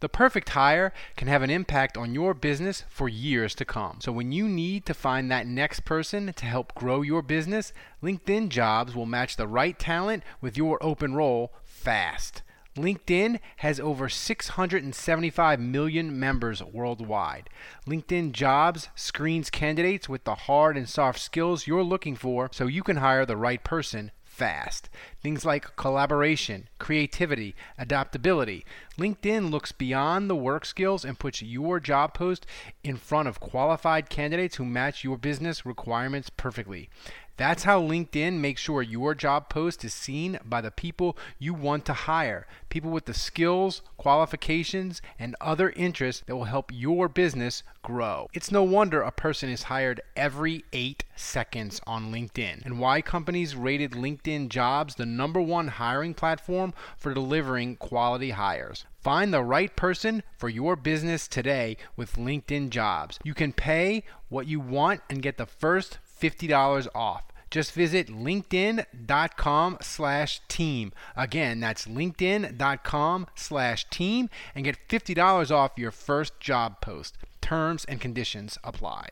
The perfect hire can have an impact on your business for years to come. So when you need to find that next person to help grow your business, LinkedIn Jobs will match the right talent with your open role fast. LinkedIn has over 675 million members worldwide. LinkedIn Jobs screens candidates with the hard and soft skills you're looking for so you can hire the right person fast. Things like collaboration, creativity, adaptability. LinkedIn looks beyond the work skills and puts your job post in front of qualified candidates who match your business requirements perfectly. That's how LinkedIn makes sure your job post is seen by the people you want to hire. People with the skills, qualifications, and other interests that will help your business grow. It's no wonder a person is hired every eight seconds on LinkedIn, and why companies rated LinkedIn jobs the number one hiring platform for delivering quality hires. Find the right person for your business today with LinkedIn jobs. You can pay what you want and get the first $50 off. Just visit linkedin.com slash team. Again, that's linkedin.com slash team and get $50 off your first job post. Terms and conditions apply.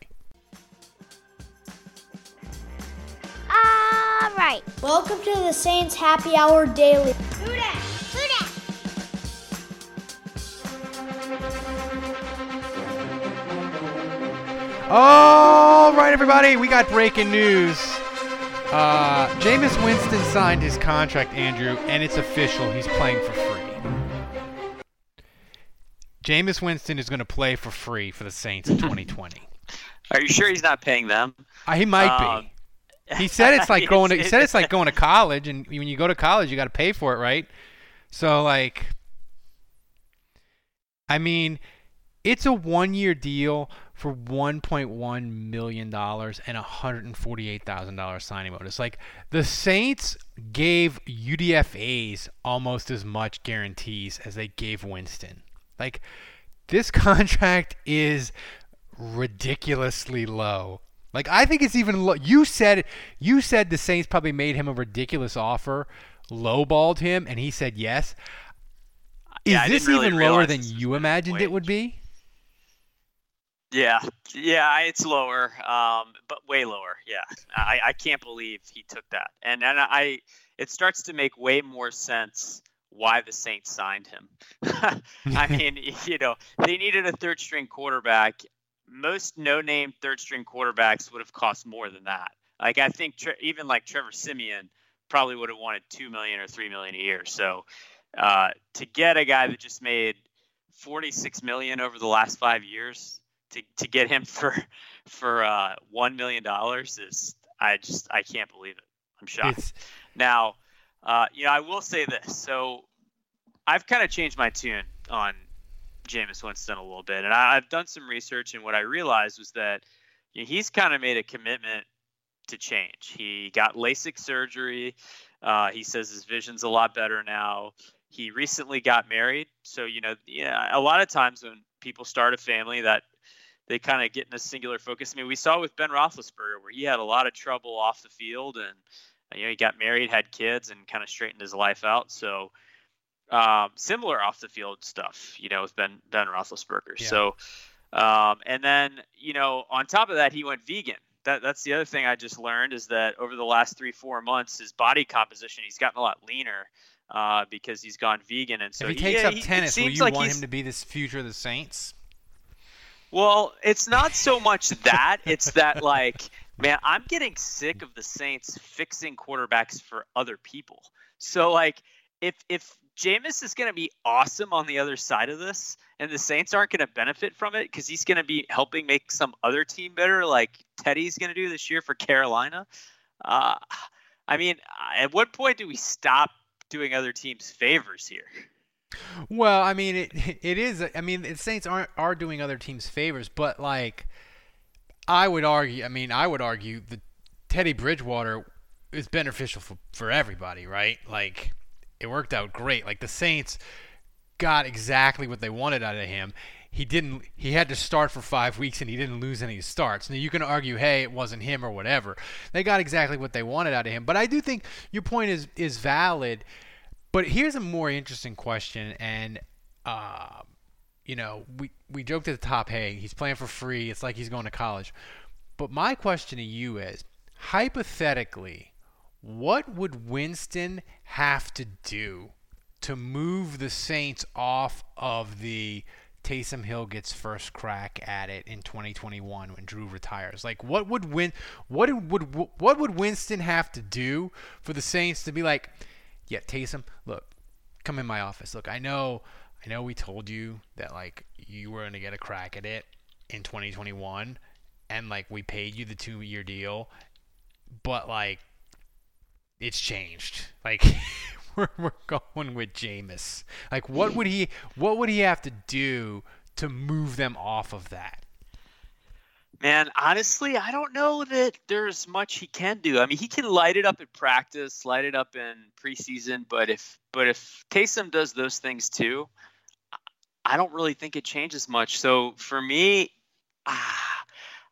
All right. Welcome to the Saints Happy Hour Daily. Who dat? Who dat? All right, everybody, we got breaking news. Uh, Jameis Winston signed his contract, Andrew, and it's official. He's playing for free. Jameis Winston is going to play for free for the Saints in 2020. Are you sure he's not paying them? Uh, he might Um, be. He said it's like going to. He said it's like going to college, and when you go to college, you got to pay for it, right? So like, I mean, it's a one-year deal for 1.1 million dollars and 148 thousand dollars signing bonus. Like the Saints gave UDFA's almost as much guarantees as they gave Winston. Like this contract is ridiculously low. Like I think it's even low. You said you said the Saints probably made him a ridiculous offer, lowballed him, and he said yes. Is Yeah, this really even lower than you imagined it would be? Yeah, yeah, it's lower, um, but way lower. Yeah, I, I can't believe he took that, and and I, it starts to make way more sense why the Saints signed him. I mean, you know, they needed a third string quarterback. Most no-name third string quarterbacks would have cost more than that. Like I think tre- even like Trevor Siemian probably would have wanted two million or three million a year. So uh, to get a guy that just made 46 million over the last five years to, to get him for for uh, one million dollars is I just I can't believe it. I'm shocked. It's Now, uh, you know, I will say this. So I've kind of changed my tune on Jameis Winston a little bit, and I, I've done some research, and what I realized was that you know, he's kind of made a commitment to change. He got LASIK surgery. Uh, he says his vision's a lot better now. He recently got married, so you know, yeah, a lot of times when people start a family, that they kind of get in a singular focus. I mean, we saw with Ben Roethlisberger where he had a lot of trouble off the field, and you know, he got married, had kids, and kind of straightened his life out. So um, similar off the field stuff, you know, with Ben Ben Roethlisberger. Yeah. So, um, and then you know, on top of that, he went vegan. That that's the other thing I just learned is that over the last three four months, his body composition he's gotten a lot leaner uh, because he's gone vegan, and so if he takes yeah, up he- tennis, will you like want him to be this future of the Saints? Well, it's not so much that. It's that, like, man, I'm getting sick of the Saints fixing quarterbacks for other people. So, like, if if Jameis is going to be awesome on the other side of this, and the Saints aren't going to benefit from it because he's going to be helping make some other team better, like Teddy's going to do this year for Carolina. Uh, I mean, at what point do we stop doing other teams favors here? Well, I mean, it it is. I mean, the Saints aren't are doing other teams favors, but like, I would argue. I mean, I would argue that Teddy Bridgewater is beneficial for for everybody, right? Like it worked out great. Like the Saints got exactly what they wanted out of him. He didn't. He had to start for five weeks, and he didn't lose any starts. Now you can argue, hey, it wasn't him or whatever. They got exactly what they wanted out of him. But I do think your point is is valid. But here's a more interesting question, and uh, you know, we we joked at the top, hey, he's playing for free. It's like he's going to college. But my question to you is, hypothetically, what would Winston have to do to move the Saints off of the Taysom Hill gets first crack at it in 2021 when Drew retires. Like, what would win? What would what would Winston have to do for the Saints to be like, yeah, Taysom, look, come in my office. Look, I know, I know, we told you that like you were gonna get a crack at it in 2021, and like we paid you the two-year deal, but like it's changed. Like we're, we're going with Jameis. Like, what would he what would he have to do to move them off of that? Man, honestly, I don't know that there's much he can do. I mean, he can light it up in practice, light it up in preseason, but if but if Taysom does those things too, I don't really think it changes much. So for me, ah,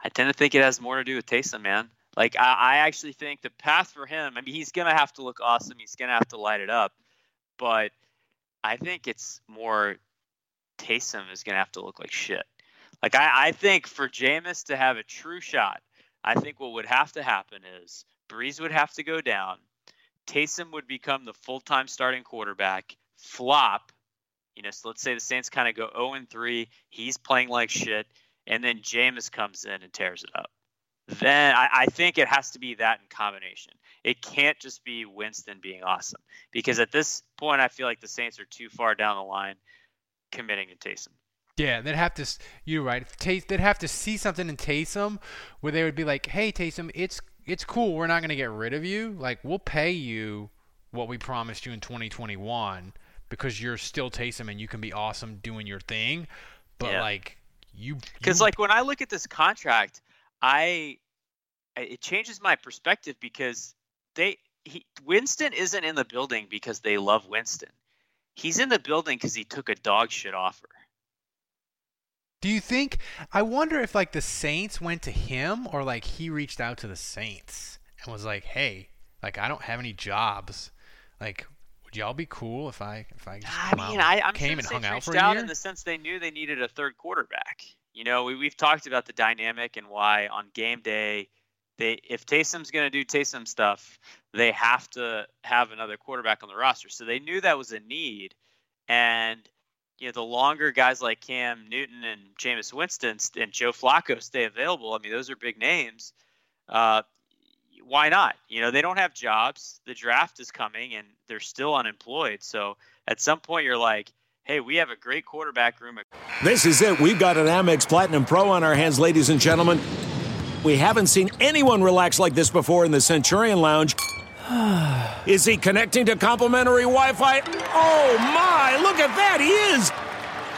I tend to think it has more to do with Taysom, man. Like I, I actually think the path for him. I mean, he's gonna have to look awesome. He's gonna have to light it up, but I think it's more Taysom is gonna have to look like shit. Like I, I think for Jameis to have a true shot, I think what would have to happen is Brees would have to go down. Taysom would become the full-time starting quarterback. Flop, you know. So let's say the Saints kind of go 0 and 3. He's playing like shit, and then Jameis comes in and tears it up then I, I, think it has to be that in combination. It can't just be Winston being awesome because at this point, I feel like the Saints are too far down the line committing to Taysom. Yeah, they'd have to. You're right. They'd have to see something in Taysom where they would be like, "Hey, Taysom, it's it's cool. We're not going to get rid of you. Like, we'll pay you what we promised you in 2021 because you're still Taysom and you can be awesome doing your thing. But yeah. like, you because like when I look at this contract." I it changes my perspective because they he, Winston isn't in the building because they love Winston. He's in the building because he took a dog shit offer. Do you think? I wonder if like the Saints went to him or like he reached out to the Saints and was like, "Hey, like I don't have any jobs. Like, would y'all be cool if I if I just I mean, I, I'm came sure and hung out for a out year? in the sense they knew they needed a third quarterback. You know, we, we've talked about the dynamic and why on game day, they if Taysom's going to do Taysom stuff, they have to have another quarterback on the roster. So they knew that was a need, and you know the longer guys like Cam Newton and Jameis Winston and Joe Flacco stay available, I mean those are big names. Uh, why not? You know they don't have jobs. The draft is coming, and they're still unemployed. So at some point you're like, hey, we have a great quarterback room. This is it. We've got an Amex Platinum Pro on our hands, ladies and gentlemen. We haven't seen anyone relax like this before in the Centurion Lounge. Is he connecting to complimentary Wi Fi? Oh my, look at that, he is!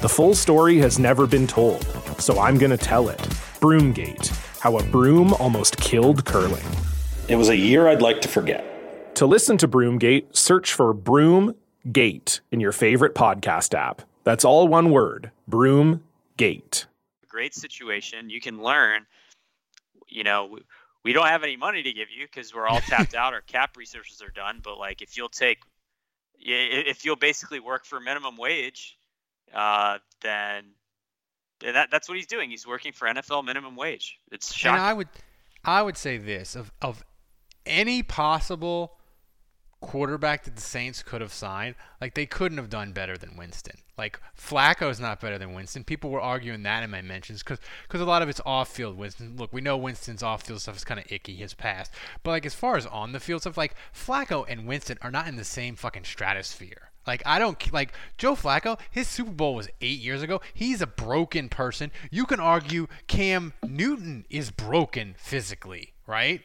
The full story has never been told, so I'm going to tell it. Broomgate How a Broom Almost Killed Curling. It was a year I'd like to forget. To listen to Broomgate, search for Broomgate in your favorite podcast app. That's all one word Broomgate. Great situation. You can learn, you know, we don't have any money to give you because we're all tapped out. Our cap resources are done. But like, if you'll take, if you'll basically work for minimum wage, uh, then that that's what he's doing. He's working for NFL minimum wage. It's shocking. And I would, I would say this of of any possible quarterback that the Saints could have signed, like they couldn't have done better than Winston. Like Flacco's not better than Winston. People were arguing that in my mentions because because a lot of it's off field. Winston, look, we know Winston's off field stuff is kind of icky, his past, but like as far as on the field stuff, like Flacco and Winston are not in the same fucking stratosphere. Like I don't like Joe Flacco. His Super Bowl was eight years ago. He's a broken person. You can argue Cam Newton is broken physically, right?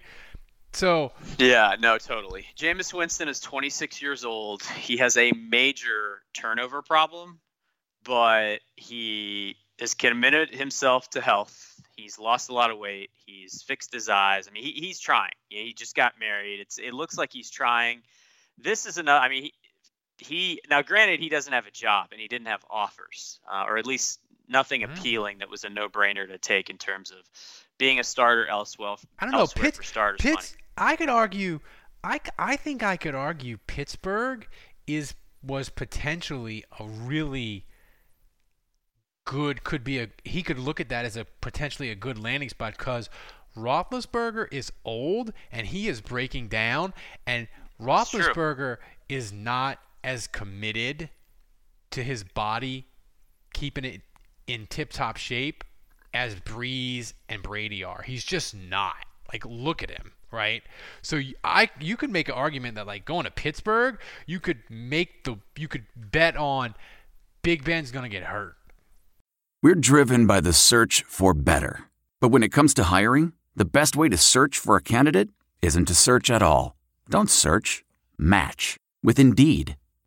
So yeah, no, totally. Jameis Winston is 26 years old. He has a major turnover problem, but he has committed himself to health. He's lost a lot of weight. He's fixed his eyes. I mean, he, he's trying. He just got married. It's it looks like he's trying. This is another. I mean, he, he now granted he doesn't have a job and he didn't have offers, uh, or at least nothing mm-hmm. appealing that was a no-brainer to take in terms of being a starter elsewhere. I don't know. Pitts, Pitts, I could argue. I, I think I could argue Pittsburgh is was potentially a really good could be a he could look at that as a potentially a good landing spot because Roethlisberger is old and he is breaking down and Roethlisberger is not as committed to his body keeping it in tip top shape as Brees and Brady are. He's just not. Like look at him right? So I you could make an argument that like going to Pittsburgh, you could make the you could bet on Big Ben's to get hurt. We're driven by the search for better. But when it comes to hiring, the best way to search for a candidate isn't to search at all. Don't search, match with Indeed.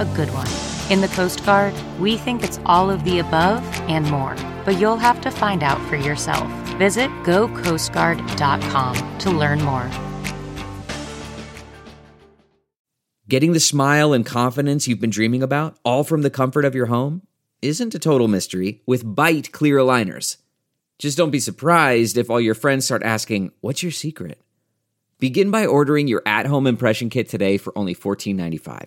a good one? In the Coast Guard, we think it's all of the above and more, but you'll have to find out for yourself. Visit gocoastguard.com to learn more. Getting the smile and confidence you've been dreaming about, all from the comfort of your home, isn't a total mystery with Byte clear aligners. Just don't be surprised if all your friends start asking, What's your secret? Begin by ordering your at home impression kit today for only $14.95.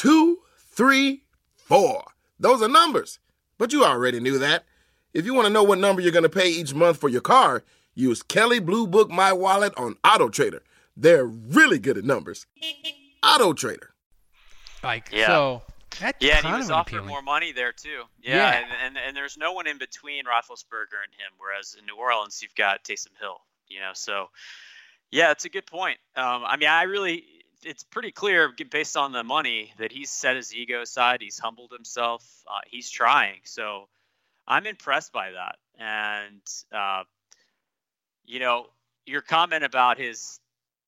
two, three, four. Those are numbers. But you already knew that. If you want to know what number you're going to pay each month for your car, use Kelley Blue Book My Wallet on Auto Trader. They're really good at numbers. Auto Trader. Like Yeah. so. That's yeah, and kind he was of offered more money there too. Yeah, Yeah. And, and and there's no one in between Roethlisberger and him. Whereas in New Orleans, you've got Taysom Hill. You know, so yeah, it's a good point. Um, I mean, I really, it's pretty clear based on the money that he's set his ego aside. He's humbled himself. Uh, he's trying. So I'm impressed by that. And uh, you know, your comment about his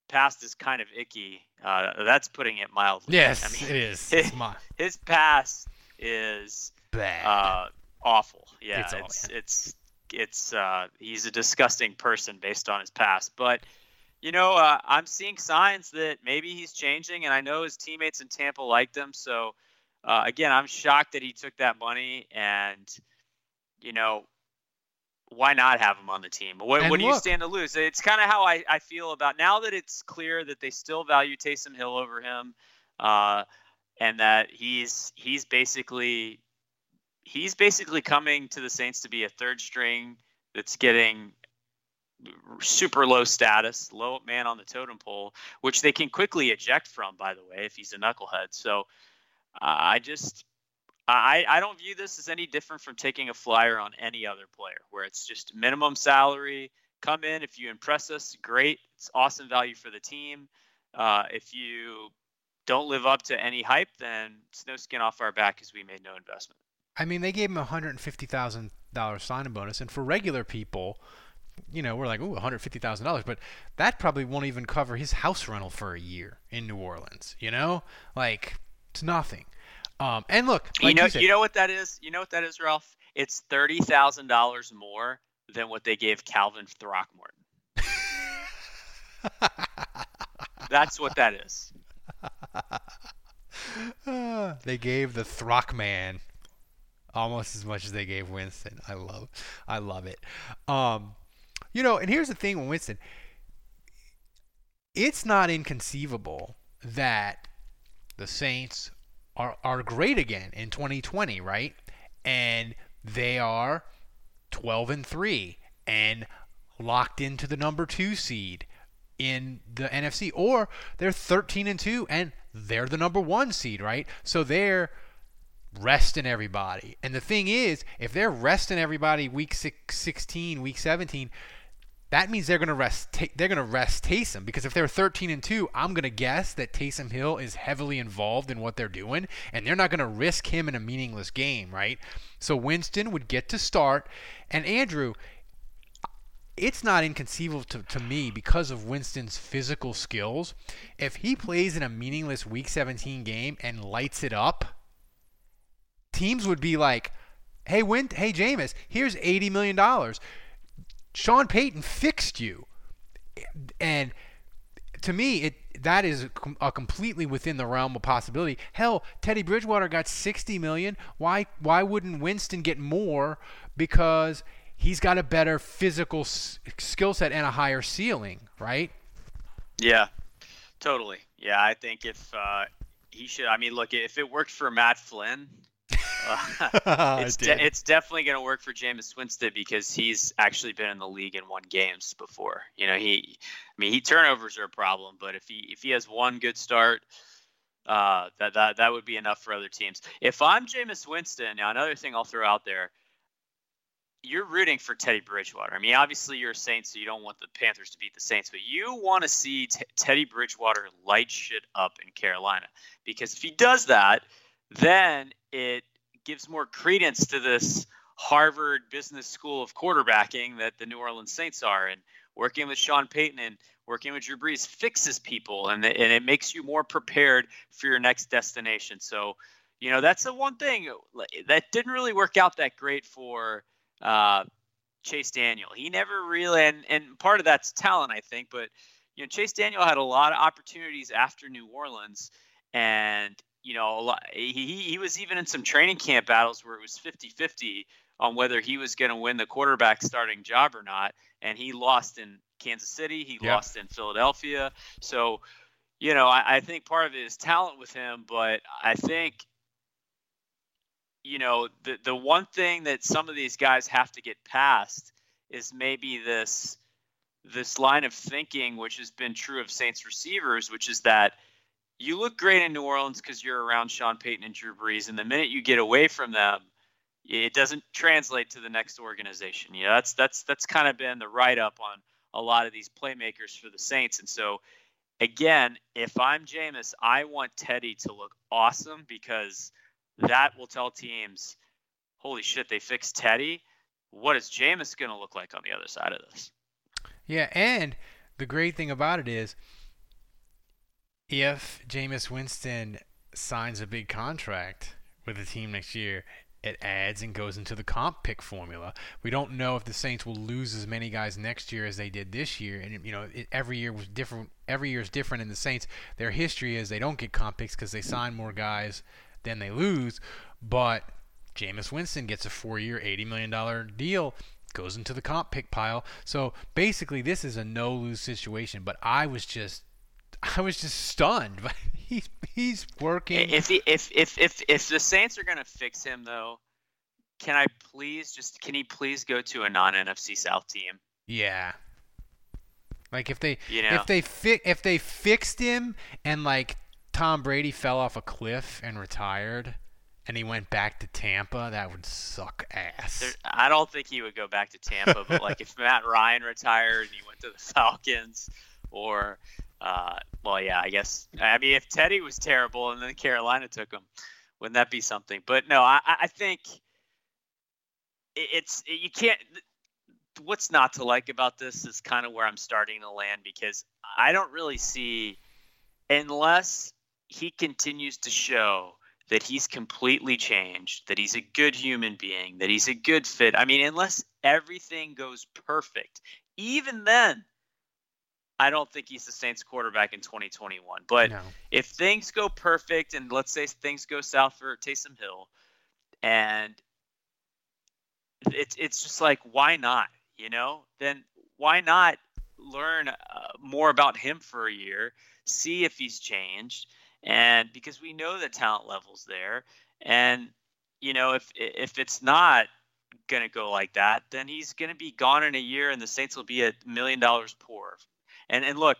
past is kind of icky. Uh, that's putting it mildly. Yes, I mean, it is. His, his past is Bad. uh, awful. Yeah, It's it's it's it's, uh, he's a disgusting person based on his past. But you know, uh, I'm seeing signs that maybe he's changing, and I know his teammates in Tampa liked him. So uh, again, I'm shocked that he took that money, and you know, why not have him on the team? What, what do you stand to lose? It's kind of how I, I feel about now that it's clear that they still value Taysom Hill over him, uh, and that he's he's basically he's basically coming to the Saints to be a third string that's getting super low status, low man on the totem pole, which they can quickly eject from, by the way, if he's a knucklehead. So uh, I just I, I don't view this as any different from taking a flyer on any other player, where it's just minimum salary. Come in if you impress us, great. It's awesome value for the team. Uh, if you don't live up to any hype, then it's no skin off our back because we made no investment. I mean, they gave him a hundred and fifty thousand dollars signing bonus, and for regular people, you know, we're like, ooh, one hundred fifty thousand dollars, but that probably won't even cover his house rental for a year in New Orleans. You know, like it's nothing. Um, and look, like you know, said, you know what that is? You know what that is, Ralph? It's thirty thousand dollars more than what they gave Calvin Throckmorton. That's what that is. They gave the Throckman almost as much as they gave Winston. I love, I love it. Um, you know, and here's the thing with Winston. It's not inconceivable that the Saints are are great again in 2020, right? And they are 12 and 3 and locked into the number 2 seed in the NFC or they're 13 and 2 and they're the number 1 seed, right? So they're resting everybody. And the thing is, if they're resting everybody week six, 16, week 17, that means they're going to rest they're going to rest Taysom because if they're 13 and 2, I'm going to guess that Taysom Hill is heavily involved in what they're doing and they're not going to risk him in a meaningless game, right? So Winston would get to start and Andrew it's not inconceivable to, to me because of Winston's physical skills. If he plays in a meaningless week 17 game and lights it up, teams would be like, "Hey, Win, hey Jameis, here's 80 million dollars. Sean Payton fixed you." And to me, it that is com- a completely within the realm of possibility. Hell, Teddy Bridgewater got 60 million. Why why wouldn't Winston get more because he's got a better physical skill set and a higher ceiling, right? Yeah, totally. Yeah, I think if uh, he should, I mean, look, if it worked for Matt Flynn, uh, it's de- it's definitely going to work for Jameis Winston because he's actually been in the league and won games before. You know, he, I mean, he turnovers are a problem, but if he if he has one good start, uh, that that that would be enough for other teams. If I'm Jameis Winston, now another thing I'll throw out there. You're rooting for Teddy Bridgewater. I mean, obviously you're a Saints, so you don't want the Panthers to beat the Saints, but you want to see T- Teddy Bridgewater light shit up in Carolina because if he does that, then it gives more credence to this Harvard Business School of quarterbacking that the New Orleans Saints are, and working with Sean Payton and working with Drew Brees fixes people, and and it makes you more prepared for your next destination. So, you know, that's the one thing that didn't really work out that great for uh, Chase Daniel. He never really, and, and part of that's talent, I think, but you know, Chase Daniel had a lot of opportunities after New Orleans, and you know, a lot, he he was even in some training camp battles where it was 50-50 on whether he was going to win the quarterback starting job or not, and he lost in Kansas City, he Yeah. lost in Philadelphia, so. You know, I, I think part of it is talent with him, but I think you know, the the one thing that some of these guys have to get past is maybe this this line of thinking, which has been true of Saints receivers, which is that you look great in New Orleans because you're around Sean Payton and Drew Brees, and the minute you get away from them, it doesn't translate to the next organization. Yeah, that's that's that's kind of been the write up on a lot of these playmakers for the Saints, and so again, if I'm Jameis, I want Teddy to look awesome because that will tell teams, holy shit, they fixed Teddy. What is Jameis going to look like on the other side of this? Yeah, and the great thing about it is if Jameis Winston signs a big contract with the team next year, it adds and goes into the comp pick formula. We don't know if the Saints will lose as many guys next year as they did this year, and you know it, every year was different. Every year is different in the Saints. Their history is they don't get comp picks because they sign more guys than they lose. But Jameis Winston gets a four-year, eighty million dollar deal goes into the comp pick pile. So basically, this is a no-lose situation. But I was just, I was just stunned. he's he's working. If he, if if if if the Saints are gonna fix him though, can I please just can he please go to a non NFC South team? Yeah. Like if they you know? if they fi- if they fixed him and like Tom Brady fell off a cliff and retired and he went back to Tampa, that would suck ass. There, I don't think he would go back to Tampa, but like if Matt Ryan retired and he went to the Falcons, or uh, well, yeah, I guess. I mean, if Teddy was terrible and then Carolina took him, wouldn't that be something? But no, I, I think it's you can't. What's not to like about this is kind of where I'm starting to land because I don't really see, unless he continues to show that he's completely changed, that he's a good human being, that he's a good fit. I mean, unless everything goes perfect, even then, I don't think he's the Saints quarterback in 2021. But no. if things go perfect and let's say things go south for Taysom Hill, and it's it's just like why not? You know, then why not learn uh, more about him for a year, see if he's changed, and because we know the talent levels there, and you know if if it's not going to go like that, then he's going to be gone in a year, and the Saints will be a million dollars poor. And and look,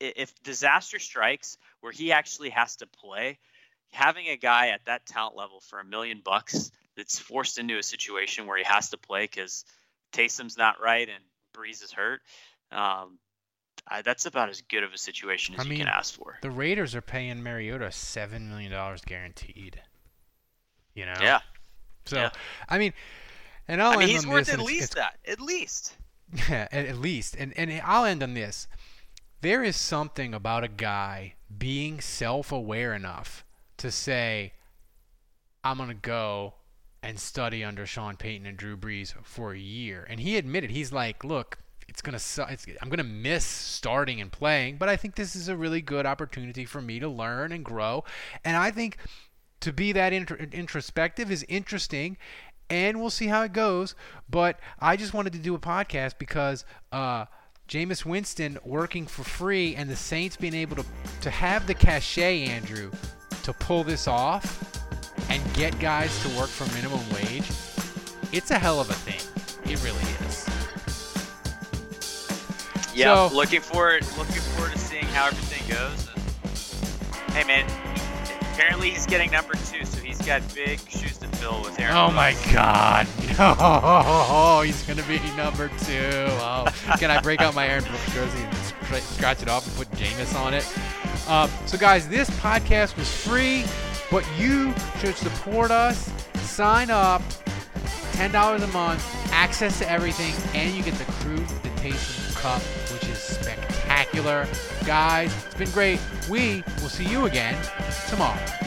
if disaster strikes where he actually has to play, having a guy at that talent level for a million bucks that's forced into a situation where he has to play because Taysom's not right and Brees is hurt. Um, I, that's about as good of a situation as I you mean, can ask for. The Raiders are paying Mariota seven million dollars guaranteed. You know. Yeah. So yeah. I mean, and I'll I mean, he's worth at least that. At least. Yeah, at, at least. And and I'll end on this. There is something about a guy being self-aware enough to say, "I'm gonna go and study under Sean Payton and Drew Brees for a year." And he admitted, he's like, "Look, it's gonna su- it's, I'm gonna miss starting and playing, but I think this is a really good opportunity for me to learn and grow." And I think to be that intro- introspective is interesting and we'll see how it goes. But I just wanted to do a podcast because uh, Jameis Winston working for free and the Saints being able to to have the cachet, Andrew, to pull this off and get guys to work for minimum wage. It's a hell of a thing. It really is. Yeah, So- looking forward looking forward to seeing how everything goes. And, hey man, apparently he's getting number two, so he's got big shoes to fill with Aaron. Oh my God! Oh, he's gonna be number two. Oh, can I break out my Aaron Brooks jersey and scr- scratch it off and put Jameis on it? Um, so, guys, this podcast was free, but you should support us. Sign up, ten dollars a month, access to everything, and you get the Crew the Taysom Cup, which is spectacular. Guys, it's been great. We will see you again tomorrow.